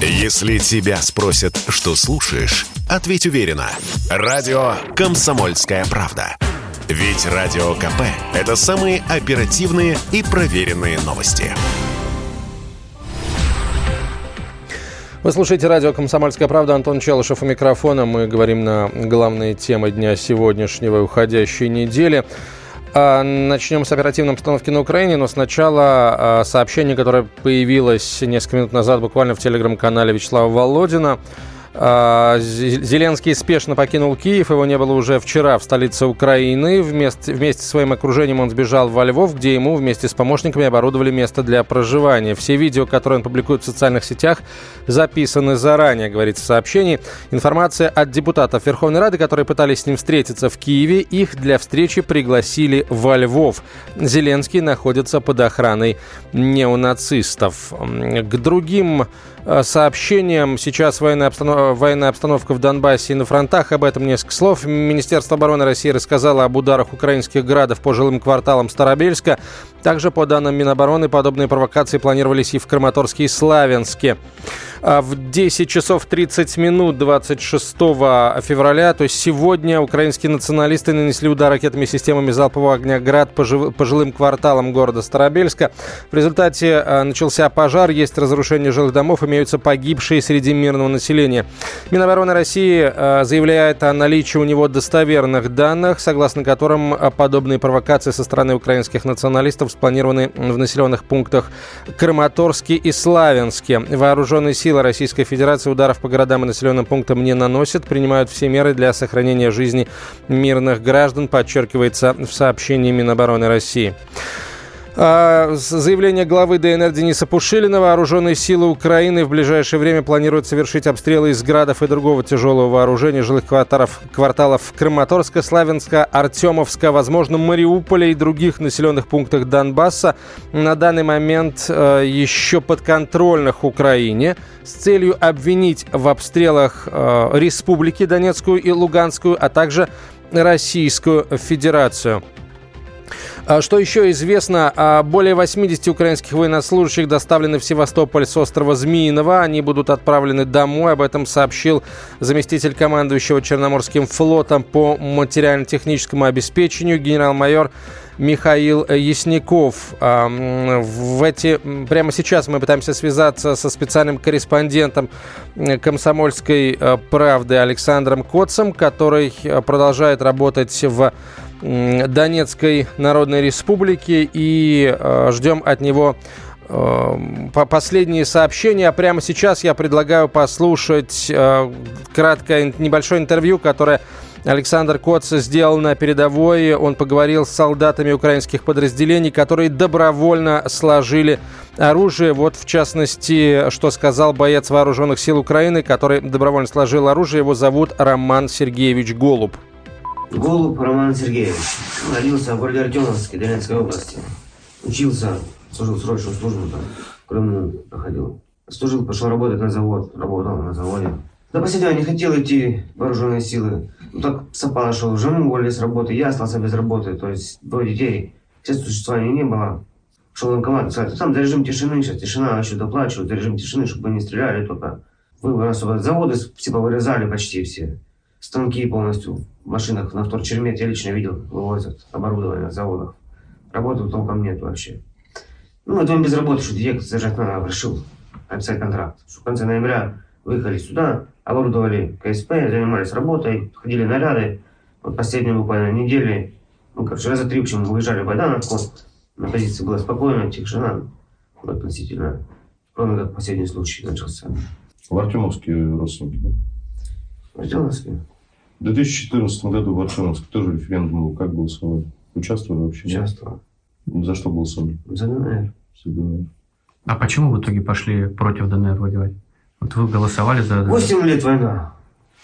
Если тебя спросят, что слушаешь, ответь уверенно. Радио «Комсомольская правда». Ведь Радио КП – это самые оперативные и проверенные новости. Вы слушаете радио «Комсомольская правда». Антон Челышев у микрофона. Мы говорим на главные темы дня сегодняшнего и уходящей недели. А, начнем с оперативной обстановки на Украине, но сначала а, сообщение, которое появилось несколько минут назад буквально в телеграм-канале Вячеслава Володина. А, Зеленский спешно покинул Киев, его не было уже вчера в столице Украины. Вместе, вместе со своим окружением он сбежал во Львов, где ему вместе с помощниками оборудовали место для проживания. Все видео, которые он публикует в социальных сетях, записаны заранее, говорится в сообщении. Информация от депутатов Верховной Рады, которые пытались с ним встретиться в Киеве, их для встречи пригласили во Львов. Зеленский находится под охраной неонацистов. К другим Э, сообщениям. Сейчас военная обстанов... военная обстановка в Донбассе и на фронтах. Об этом несколько слов. Министерство обороны России рассказало об ударах украинских градов по жилым кварталам Старобельска. Также, по данным Минобороны, подобные провокации планировались и в Краматорске и Славянске. А в 10 часов 30 минут 26 февраля, то есть сегодня, украинские националисты нанесли удар ракетами системами залпового огня «Град» по, жив... по жилым кварталам города Старобельска. В результате а, начался пожар, есть разрушение жилых домов, имеются погибшие среди мирного населения. Минобороны России а, заявляет о наличии у него достоверных данных, согласно которым подобные провокации со стороны украинских националистов спланированы в населенных пунктах Краматорске и Славянске. Вооруженные силы Российской Федерации ударов по городам и населенным пунктам не наносят, принимают все меры для сохранения жизни мирных граждан, подчеркивается в сообщении Минобороны России. А, заявление главы ДНР Дениса Пушилина. Вооруженные силы Украины в ближайшее время планируют совершить обстрелы из градов и другого тяжелого вооружения жилых кварталов, кварталов Краматорска, Славянска, Артемовска, возможно, Мариуполя и других населенных пунктах Донбасса. На данный момент э, еще подконтрольных Украине с целью обвинить в обстрелах э, Республики Донецкую и Луганскую, а также Российскую Федерацию. А что еще известно? Более 80 украинских военнослужащих доставлены в Севастополь с острова Змеиного. Они будут отправлены домой. Об этом сообщил заместитель командующего Черноморским флотом по материально-техническому обеспечению генерал-майор Михаил Ясников. А, в эти, прямо сейчас мы пытаемся связаться со специальным корреспондентом «Комсомольской правды» Александром Котцем, который продолжает работать в Донецкой Народной Республики и э, ждем от него э, последние сообщения. Прямо сейчас я предлагаю послушать э, краткое небольшое интервью, которое Александр Коц сделал на передовой. Он поговорил с солдатами украинских подразделений, которые добровольно сложили оружие. Вот, в частности, что сказал боец вооруженных сил Украины, который добровольно сложил оружие. Его зовут Роман Сергеевич Голуб. Голуб Роман Сергеевич. Родился в городе Артемовске, Донецкой области. Учился, служил срочную службу там, в Крыму проходил. Служил, пошел работать на завод, работал на заводе. До последнего не хотел идти вооруженные силы. Ну так совпало, что жену уволили с работы, я остался без работы, то есть двое детей. Сейчас существования не было. Шел военкомат, сказали, там за режим тишины, сейчас тишина, еще доплачивают, за режим тишины, чтобы не стреляли только. Вы особо заводы все повырезали почти все станки полностью в машинах на вторчермет я лично видел, вывозят оборудование на заводах. Работы толком нет вообще. Ну, это он без работы, что детей сажать надо, решил написать контракт. Что в конце ноября выехали сюда, оборудовали КСП, занимались работой, ходили наряды. Вот последние буквально недели, ну, короче, раза три, в общем, выезжали в Богдановку, на позиции была спокойно, тишина, относительно. Кроме как последний случай начался. В Артемовске родственники, да? В Артемовске. В 2014 году в Артемовске тоже референдум был. Как голосовали? Участвовали вообще? Участвовал. За что голосовали? За ДНР. За ДНР. А почему в итоге пошли против ДНР воевать? Вот вы голосовали за... Восемь лет война.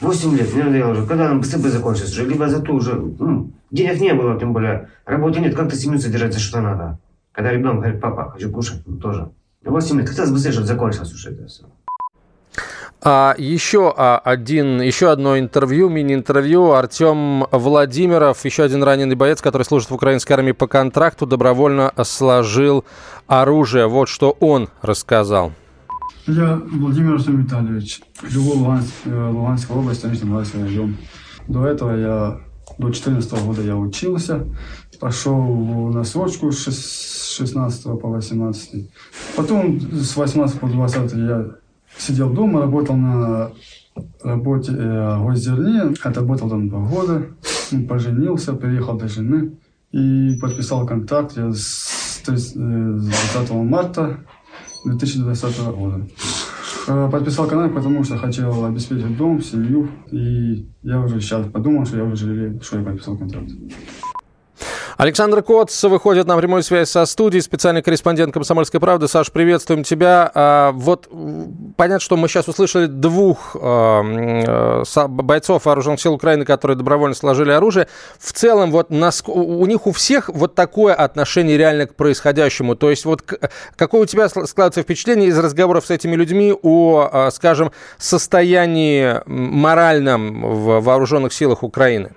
Восемь лет. Мне надоело уже. Когда нам быстрее закончится уже. Либо за ту уже. Ну, денег не было, тем более. Работы нет. Как ты семью содержать за что надо? Когда ребенок говорит, папа, хочу кушать, ну, тоже. Восемь лет. Хотелось быстрее, чтобы закончилось уже это все. А еще а, один, еще одно интервью, мини-интервью. Артем Владимиров, еще один раненый боец, который служит в украинской армии по контракту, добровольно сложил оружие. Вот что он рассказал. Я Владимир Артем Витальевич, живу в Луганск, э, Луганской области, Луганский район. До этого я, до 14 года я учился, пошел на срочку с 16 по 18. Потом с 18 по 20 я сидел дома, работал на работе э, госзерне, отработал там два года, поженился, приехал до жены и подписал контракт я с 30, э, с 20 марта 2020 года. Э, Подписал контракт, потому что хотел обеспечить дом, семью. И я уже сейчас подумал, что я уже жалею, что я подписал контракт. Александр Коц выходит на прямую связь со студией, специальный корреспондент «Комсомольской правды». Саш, приветствуем тебя. А, вот понятно, что мы сейчас услышали двух а, бойцов вооруженных сил Украины, которые добровольно сложили оружие. В целом, вот у них у всех вот такое отношение реально к происходящему. То есть вот какое у тебя складывается впечатление из разговоров с этими людьми о, а, скажем, состоянии моральном в вооруженных силах Украины?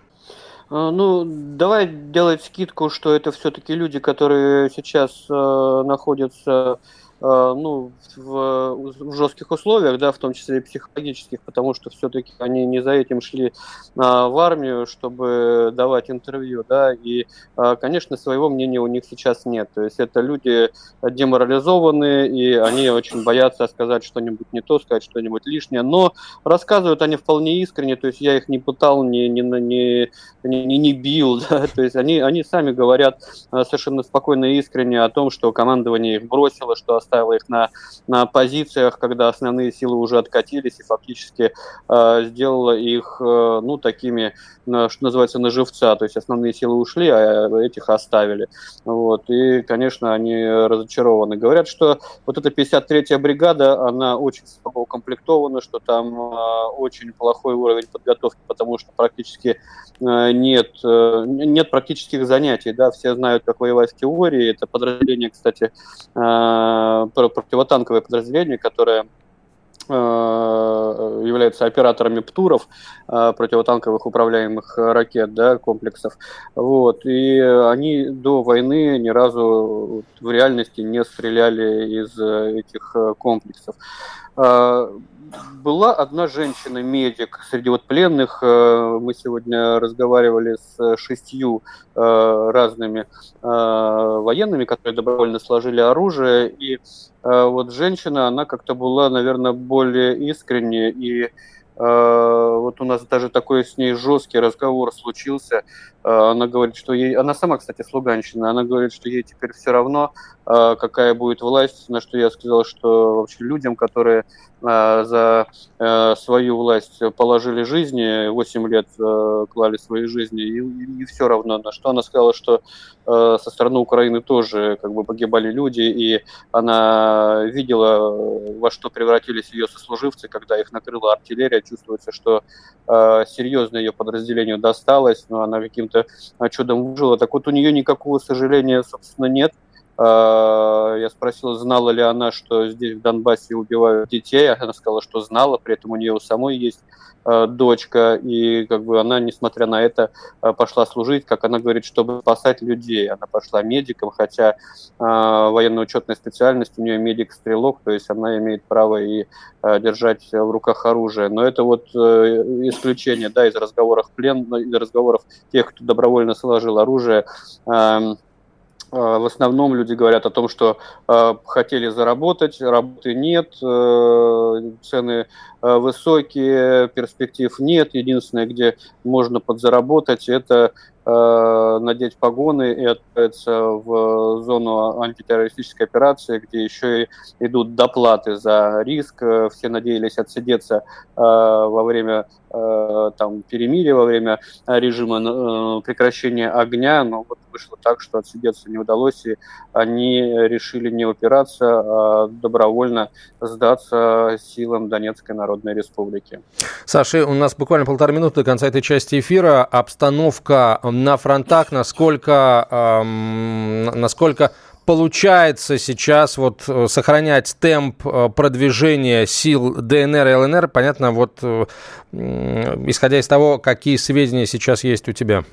А, ну, давай делать скидку, что это все-таки люди, которые сейчас э, находятся ну, в, в жестких условиях, да, в том числе и психологических, потому что все-таки они не за этим шли а, в армию, чтобы давать интервью, да, и, а, конечно, своего мнения у них сейчас нет. То есть это люди деморализованные, и они очень боятся сказать что-нибудь не то, сказать что-нибудь лишнее, но рассказывают они вполне искренне, то есть я их не пытал, не, не, не, не, не бил, да, то есть они, они сами говорят совершенно спокойно и искренне о том, что командование их бросило, что оставила их на, на позициях, когда основные силы уже откатились и фактически э, сделала их, э, ну, такими, э, что называется, на живца, то есть основные силы ушли, а этих оставили. Вот. И, конечно, они разочарованы. Говорят, что вот эта 53-я бригада, она очень слабо укомплектована, что там э, очень плохой уровень подготовки, потому что практически э, нет, э, нет практических занятий, да, все знают, как воевать в теории, это подразделение, кстати, э, противотанковое подразделение, которое э, является операторами ПТУРов, э, противотанковых управляемых ракет, да, комплексов. Вот. И они до войны ни разу в реальности не стреляли из этих комплексов была одна женщина-медик среди вот пленных. Э, мы сегодня разговаривали с шестью э, разными э, военными, которые добровольно сложили оружие. И вот женщина, она как-то была, наверное, более искренне и вот у нас даже такой с ней жесткий разговор случился. Она говорит, что ей... Она сама, кстати, с Луганщины. Она говорит, что ей теперь все равно, какая будет власть. На что я сказал, что вообще людям, которые Э, за э, свою власть положили жизни, 8 лет э, клали свои жизни, и все равно. На что она сказала, что со стороны Украины тоже как бы погибали люди, и она видела, во что превратились ее сослуживцы, когда их накрыла артиллерия. Чувствуется, что серьезно ее подразделению досталось, но она каким-то чудом выжила. Так вот, у нее никакого сожаления, собственно, нет. А, я спросил, знала ли она, что здесь в Донбассе убивают детей. Она сказала, что знала, при этом у нее у самой есть а, дочка, и как бы она, несмотря на это, а, пошла служить, как она говорит, чтобы спасать людей. Она пошла медиком, хотя э, военно-учетная специальность у нее медик-стрелок, то есть она имеет право и держать в руках оружие. Но это вот э, исключение, да, из разговоров плен, из разговоров тех, кто добровольно сложил оружие. В основном люди говорят о том, что э, хотели заработать, работы нет, э, цены высокие, перспектив нет. Единственное, где можно подзаработать, это надеть погоны и отправиться в зону антитеррористической операции, где еще и идут доплаты за риск. Все надеялись отсидеться во время там, перемирия, во время режима прекращения огня, но вот вышло так, что отсидеться не удалось, и они решили не упираться, а добровольно сдаться силам Донецкой Народной Республики. Саша, у нас буквально полторы минуты до конца этой части эфира. Обстановка на фронтах, насколько, эм, насколько получается сейчас вот э, сохранять темп э, продвижения сил ДНР и ЛНР, понятно, вот э, исходя из того, какие сведения сейчас есть у тебя?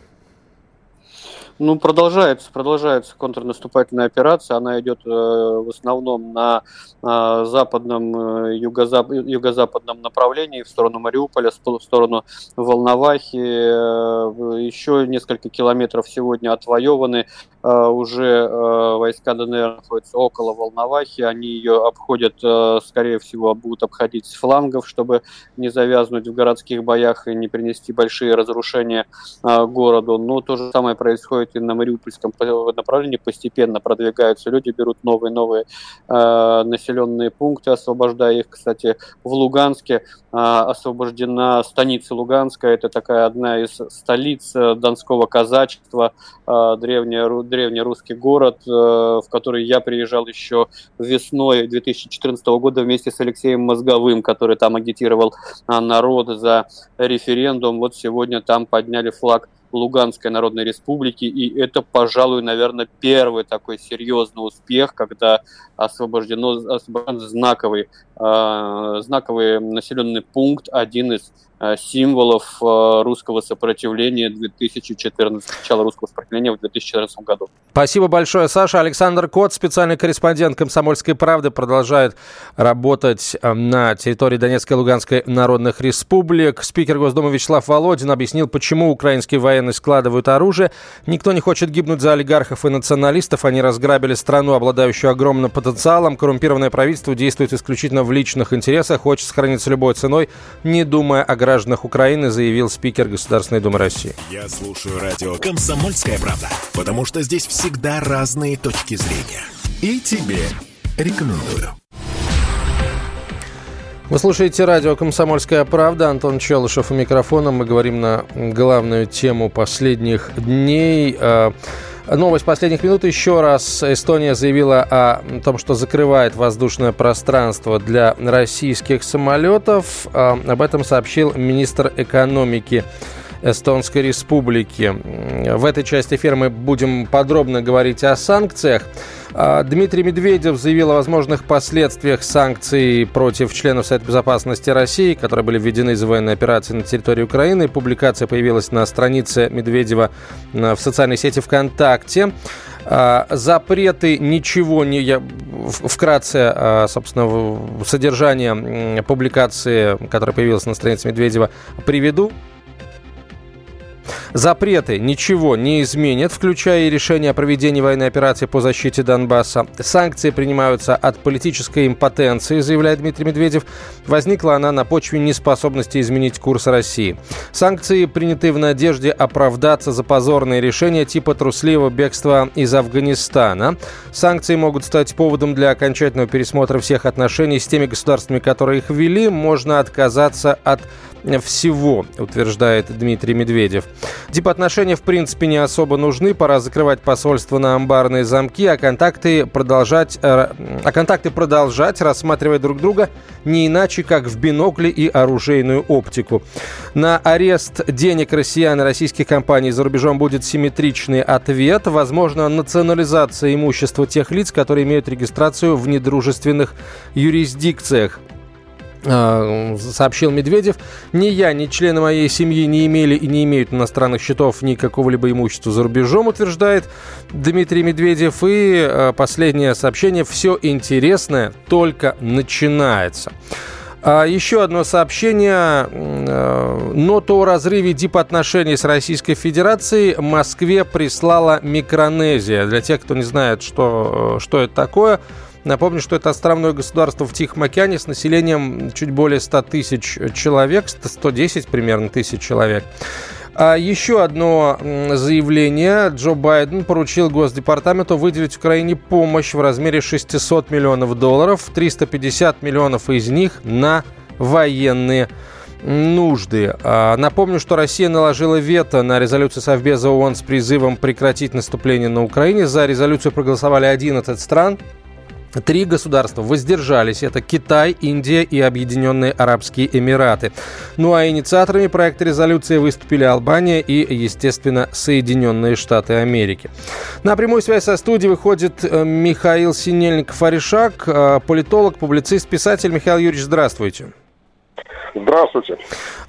Ну, продолжается, продолжается контрнаступательная операция. Она идет э, в основном на э, западном, э, юго-зап, юго-западном направлении, в сторону Мариуполя, в сторону Волновахи. Э, еще несколько километров сегодня отвоеваны. Э, уже э, войска ДНР находятся около Волновахи. Они ее обходят, э, скорее всего, будут обходить с флангов, чтобы не завязнуть в городских боях и не принести большие разрушения городу. Но то же самое происходит и на Мариупольском направлении. Постепенно продвигаются люди, берут новые-новые населенные пункты, освобождая их. Кстати, в Луганске освобождена станица Луганская. Это такая одна из столиц Донского казачества, э, древний, древний русский город, э, в который я приезжал еще весной 2014 года вместе с Алексеем Мозговым, который там агитировал э, народ за референдум. Вот сегодня там подняли флаг Луганской Народной Республики, и это, пожалуй, наверное, первый такой серьезный успех, когда освобождено, освобожден знаковый, э, знаковый населенный пункт, один из Э, символов э, русского сопротивления 2014, начала русского сопротивления в 2014 году. Спасибо большое, Саша. Александр Кот, специальный корреспондент «Комсомольской правды», продолжает работать э, на территории Донецкой и Луганской народных республик. Спикер Госдумы Вячеслав Володин объяснил, почему украинские военные складывают оружие. Никто не хочет гибнуть за олигархов и националистов. Они разграбили страну, обладающую огромным потенциалом. Коррумпированное правительство действует исключительно в личных интересах, хочет сохраниться любой ценой, не думая о гражданах Украины, заявил спикер Государственной Думы России. Я слушаю радио «Комсомольская правда», потому что здесь всегда разные точки зрения. И тебе рекомендую. Вы слушаете радио «Комсомольская правда». Антон Челышев у микрофона. Мы говорим на главную тему последних дней. А, Новость последних минут. Еще раз Эстония заявила о том, что закрывает воздушное пространство для российских самолетов. А, об этом сообщил министр экономики Эстонской Республики. В этой части эфира мы будем подробно говорить о санкциях. А, Дмитрий Медведев заявил о возможных последствиях санкций против членов Совета Безопасности России, которые были введены из военной операции на территории Украины. Публикация появилась на странице Медведева в социальной сети ВКонтакте. А, запреты ничего не... Я вкратце, а, собственно, содержание публикации, которая появилась на странице Медведева, приведу. Запреты ничего не изменят, включая и решение о проведении военной операции по защите Донбасса. Санкции принимаются от политической импотенции, заявляет Дмитрий Медведев. Возникла она на почве неспособности изменить курс России. Санкции приняты в надежде оправдаться за позорные решения типа трусливого бегства из Афганистана. Санкции могут стать поводом для окончательного пересмотра всех отношений с теми государствами, которые их ввели. Можно отказаться от всего, утверждает Дмитрий Медведев. Дипотношения в принципе не особо нужны, пора закрывать посольство на амбарные замки, а контакты продолжать, э, а контакты продолжать, рассматривая друг друга не иначе, как в бинокле и оружейную оптику. На арест денег россиян и российских компаний за рубежом будет симметричный ответ. Возможно, национализация имущества тех лиц, которые имеют регистрацию в недружественных юрисдикциях. А, сообщил Медведев. Ни я, ни члены моей семьи не имели и не имеют иностранных счетов ни какого-либо имущества за рубежом, утверждает Дмитрий Медведев. И а, последнее сообщение. Все интересное только начинается. А еще одно сообщение. Ноту о разрыве дипотношений с Российской Федерацией Москве прислала Микронезия. Для тех, кто не знает, что, что это такое, Напомню, что это островное государство в Тихом океане с населением чуть более 100 тысяч человек, 110 примерно тысяч человек. А еще одно заявление. Джо Байден поручил Госдепартаменту выделить Украине помощь в размере 600 миллионов долларов, 350 миллионов из них на военные нужды. А, напомню, что Россия наложила вето на резолюцию Совбеза ООН с призывом прекратить наступление на Украине. За резолюцию проголосовали 11 стран. Три государства воздержались. Это Китай, Индия и Объединенные Арабские Эмираты. Ну а инициаторами проекта резолюции выступили Албания и, естественно, Соединенные Штаты Америки. На прямую связь со студией выходит э, Михаил Синельников-Аришак, э, политолог, публицист, писатель. Михаил Юрьевич, здравствуйте. Здравствуйте.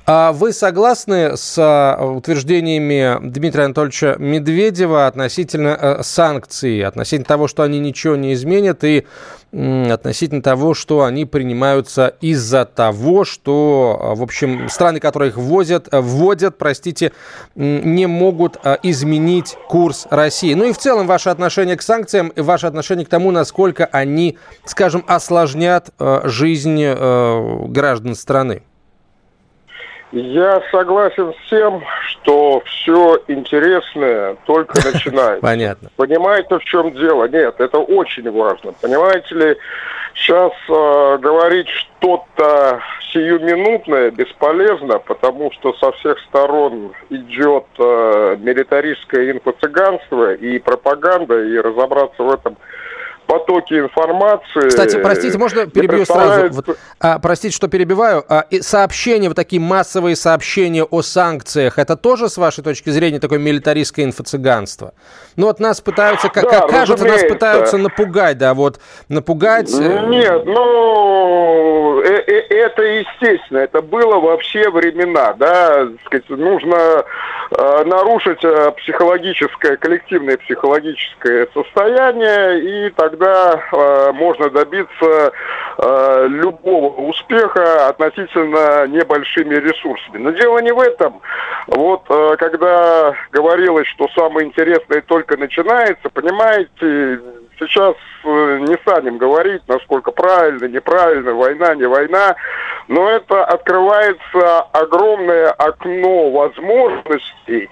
А вы согласны с а, утверждениями Дмитрия Анатольевича Медведева относительно а, санкций, относительно того, что они ничего не изменят, и относительно того, что они принимаются из-за того, что, а, в общем, страны, которые их ввозят, вводят, простите, не могут изменить курс России. Ну и в целом ваше отношение к санкциям и ваше отношение к тому, насколько они, скажем, осложнят жизнь граждан страны. Я согласен с тем, что все интересное только начинается. Понятно. Понимаете, в чем дело? Нет, это очень важно. Понимаете ли, сейчас э, говорить что-то сиюминутное бесполезно, потому что со всех сторон идет э, милитаристское инфо-цыганство и пропаганда, и разобраться в этом потоки информации. Кстати, простите, можно перебью сразу? Вот, а, простите, что перебиваю. А, и сообщения, вот такие массовые сообщения о санкциях, это тоже, с вашей точки зрения, такое милитаристское инфо-цыганство? Ну вот нас пытаются, как, да, как кажется, нас пытаются напугать, да, вот напугать. Э, Нет, ну э -э это естественно, это было во все времена, да, сказать, нужно э, нарушить э, психологическое, коллективное психологическое состояние, и тогда э, можно добиться э, любого успеха относительно небольшими ресурсами. Но дело не в этом. Вот э, когда говорилось, что самое интересное только начинается, понимаете, сейчас э, не станем говорить, насколько правильно, неправильно, война, не война, но это открывается огромное окно возможностей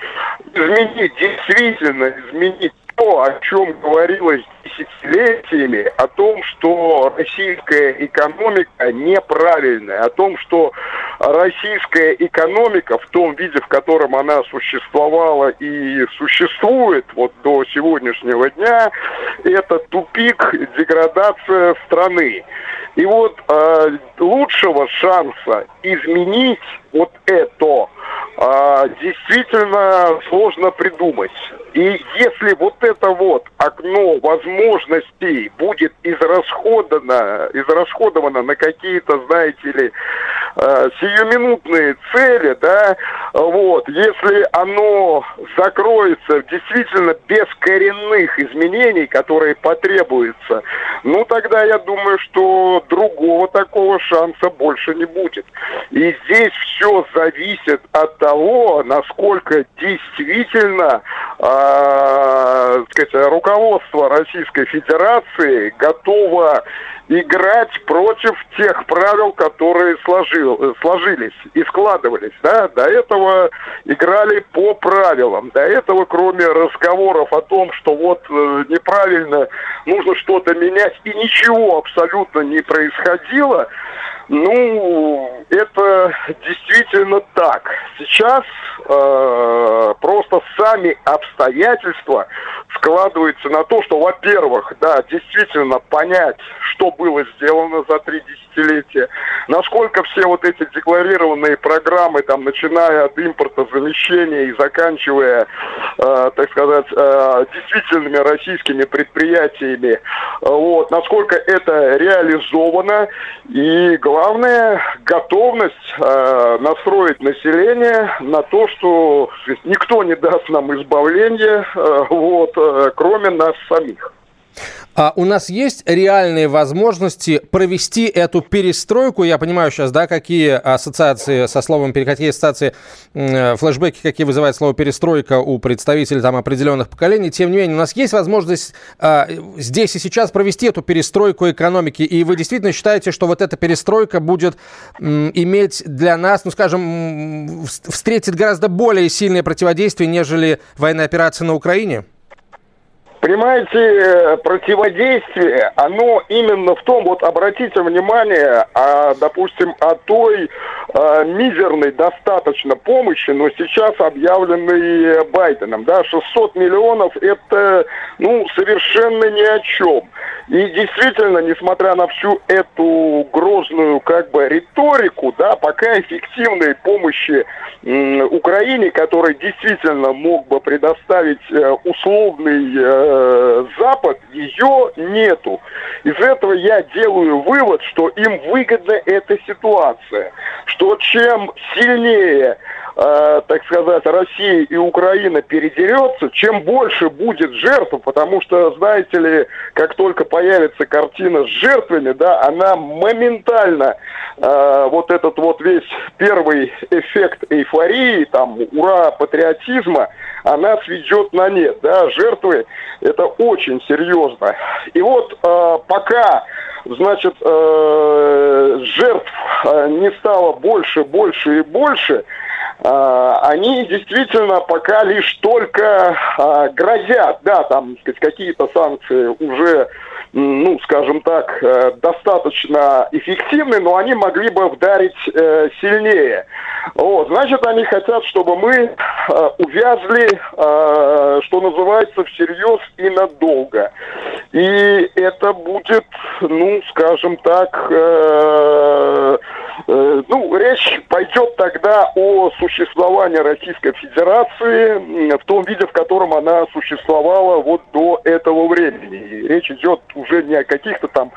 изменить, действительно изменить то, о чем говорилось десятилетиями, о том, что российская экономика неправильная, о том, что российская экономика в том виде, в котором она существовала и существует вот до сегодняшнего дня, это тупик, деградация страны. И вот э, лучшего шанса изменить вот это э, действительно сложно придумать. И если вот это вот окно возможностей будет израсходовано, израсходовано на какие-то, знаете ли, э, сиюминутные цели, да, вот, если оно закроется действительно без коренных изменений, которые потребуются, ну тогда я думаю, что другого такого шанса больше не будет. И здесь все зависит от того, насколько действительно э, сказать, руководство Российской Федерации готово играть против тех правил, которые сложил, сложились и складывались. Да? До этого играли по правилам. До этого, кроме разговоров о том, что вот э, неправильно, нужно что-то менять, и ничего абсолютно не происходило, ну, это действительно так. Сейчас э, просто сами обстоятельства складываются на то, что, во-первых, да, действительно понять, что было сделано за три десятилетия, насколько все вот эти декларированные программы, там, начиная от импорта, замещения и заканчивая, э, так сказать, э, действительными российскими предприятиями, вот, насколько это реализовано, и главное, готовность э, настроить население на то, что никто не даст нам избавления, э, вот, э, кроме нас самих. А у нас есть реальные возможности провести эту перестройку? Я понимаю сейчас, да, какие ассоциации со словом, какие ассоциации, э, флешбеки, какие вызывает слово перестройка у представителей там определенных поколений. Тем не менее, у нас есть возможность э, здесь и сейчас провести эту перестройку экономики. И вы действительно считаете, что вот эта перестройка будет э, иметь для нас, ну, скажем, встретит гораздо более сильное противодействие, нежели военная операция на Украине? Понимаете, э, противодействие, оно именно в том, вот обратите внимание, а, допустим, о той а, мизерной достаточно помощи, но сейчас объявленной Байденом, да, 600 миллионов это, ну, совершенно ни о чем. И действительно, несмотря на всю эту грозную, как бы, риторику, да, пока эффективной помощи м, Украине, который действительно мог бы предоставить э, условный э, Э, Запад, ее нету. Из этого я делаю вывод, что им выгодна эта ситуация, что чем сильнее э, так сказать, Россия и Украина передерется, чем больше будет жертв, потому что, знаете ли, как только появится картина с жертвами, да, она моментально, э, вот этот вот весь первый эффект эйфории, там, ура, патриотизма, она сведет на нет, да, жертвы, это очень серьезно. И вот э, пока значит, э, жертв э, не стало больше, больше и больше, э, они действительно пока лишь только э, грозят, да, там какие-то санкции уже ну, скажем так, э, достаточно эффективны, но они могли бы вдарить э, сильнее. Вот, значит, они хотят, чтобы мы э, увязли, что называется, всерьез и надолго. И это будет, ну, скажем так, ну, речь пойдет тогда о существовании Российской Федерации в том виде, в котором она существовала вот до этого времени. И речь идет уже не о каких-то там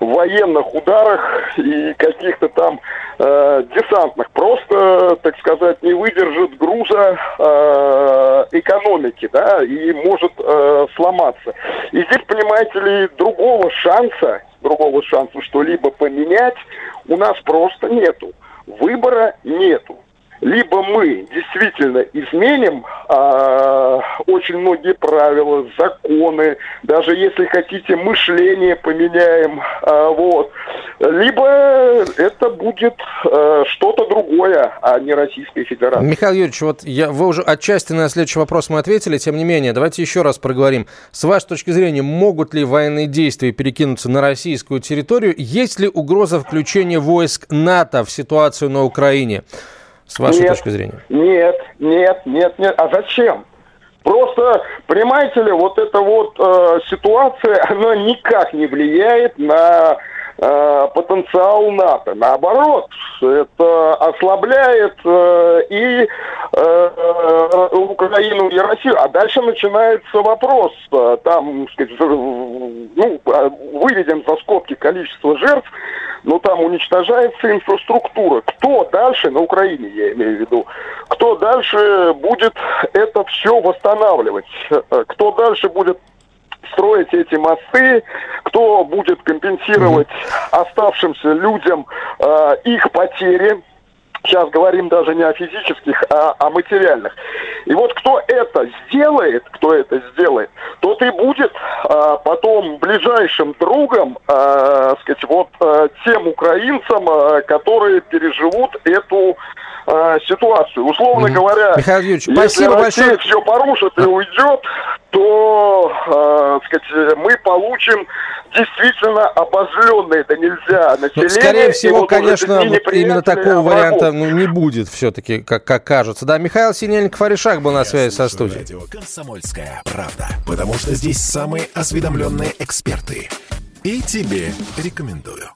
военных ударах и каких-то там э, десантных. Просто, так сказать, не выдержит груза э, экономики, да, и может э, сломаться. И здесь, понимаете ли, другого шанса, другого шанса что-либо поменять у нас просто нету. Выбора нету либо мы действительно изменим э, очень многие правила, законы, даже если хотите мышление поменяем, э, вот, либо это будет э, что-то другое, а не Российская Федерация. Михаил Юрьевич, вот я, вы уже отчасти на следующий вопрос мы ответили, тем не менее, давайте еще раз проговорим. С вашей точки зрения, могут ли военные действия перекинуться на российскую территорию? Есть ли угроза включения войск НАТО в ситуацию на Украине? С вашей нет, точки зрения? Нет, нет, нет, нет. А зачем? Просто, понимаете ли, вот эта вот э, ситуация, она никак не влияет на э, потенциал НАТО. Наоборот, это ослабляет э, и э, Украину, и Россию. А дальше начинается вопрос. Э, там, сказать, ну, выведем за скобки количество жертв, но там уничтожается инфраструктура. Кто дальше, на Украине я имею в виду, кто дальше будет это все восстанавливать? Э, кто дальше будет строить эти мосты, кто будет компенсировать оставшимся людям э, их потери. Сейчас говорим даже не о физических, а о материальных. И вот кто это сделает, кто это сделает, тот и будет а, потом ближайшим другом, а, сказать, вот а, тем украинцам, а, которые переживут эту а, ситуацию. Условно mm-hmm. говоря, Михаил Юрьевич, если спасибо Россия большое. все порушит и уйдет, то, э, сказать, мы получим действительно обозленное, это нельзя, население. Ну, скорее всего, конечно, вот именно такого варианта ну, не будет все-таки, как, как кажется. Да, Михаил Синельников Аришак был на связи со студией. Радио «Комсомольская правда», потому что здесь самые осведомленные эксперты. И тебе рекомендую.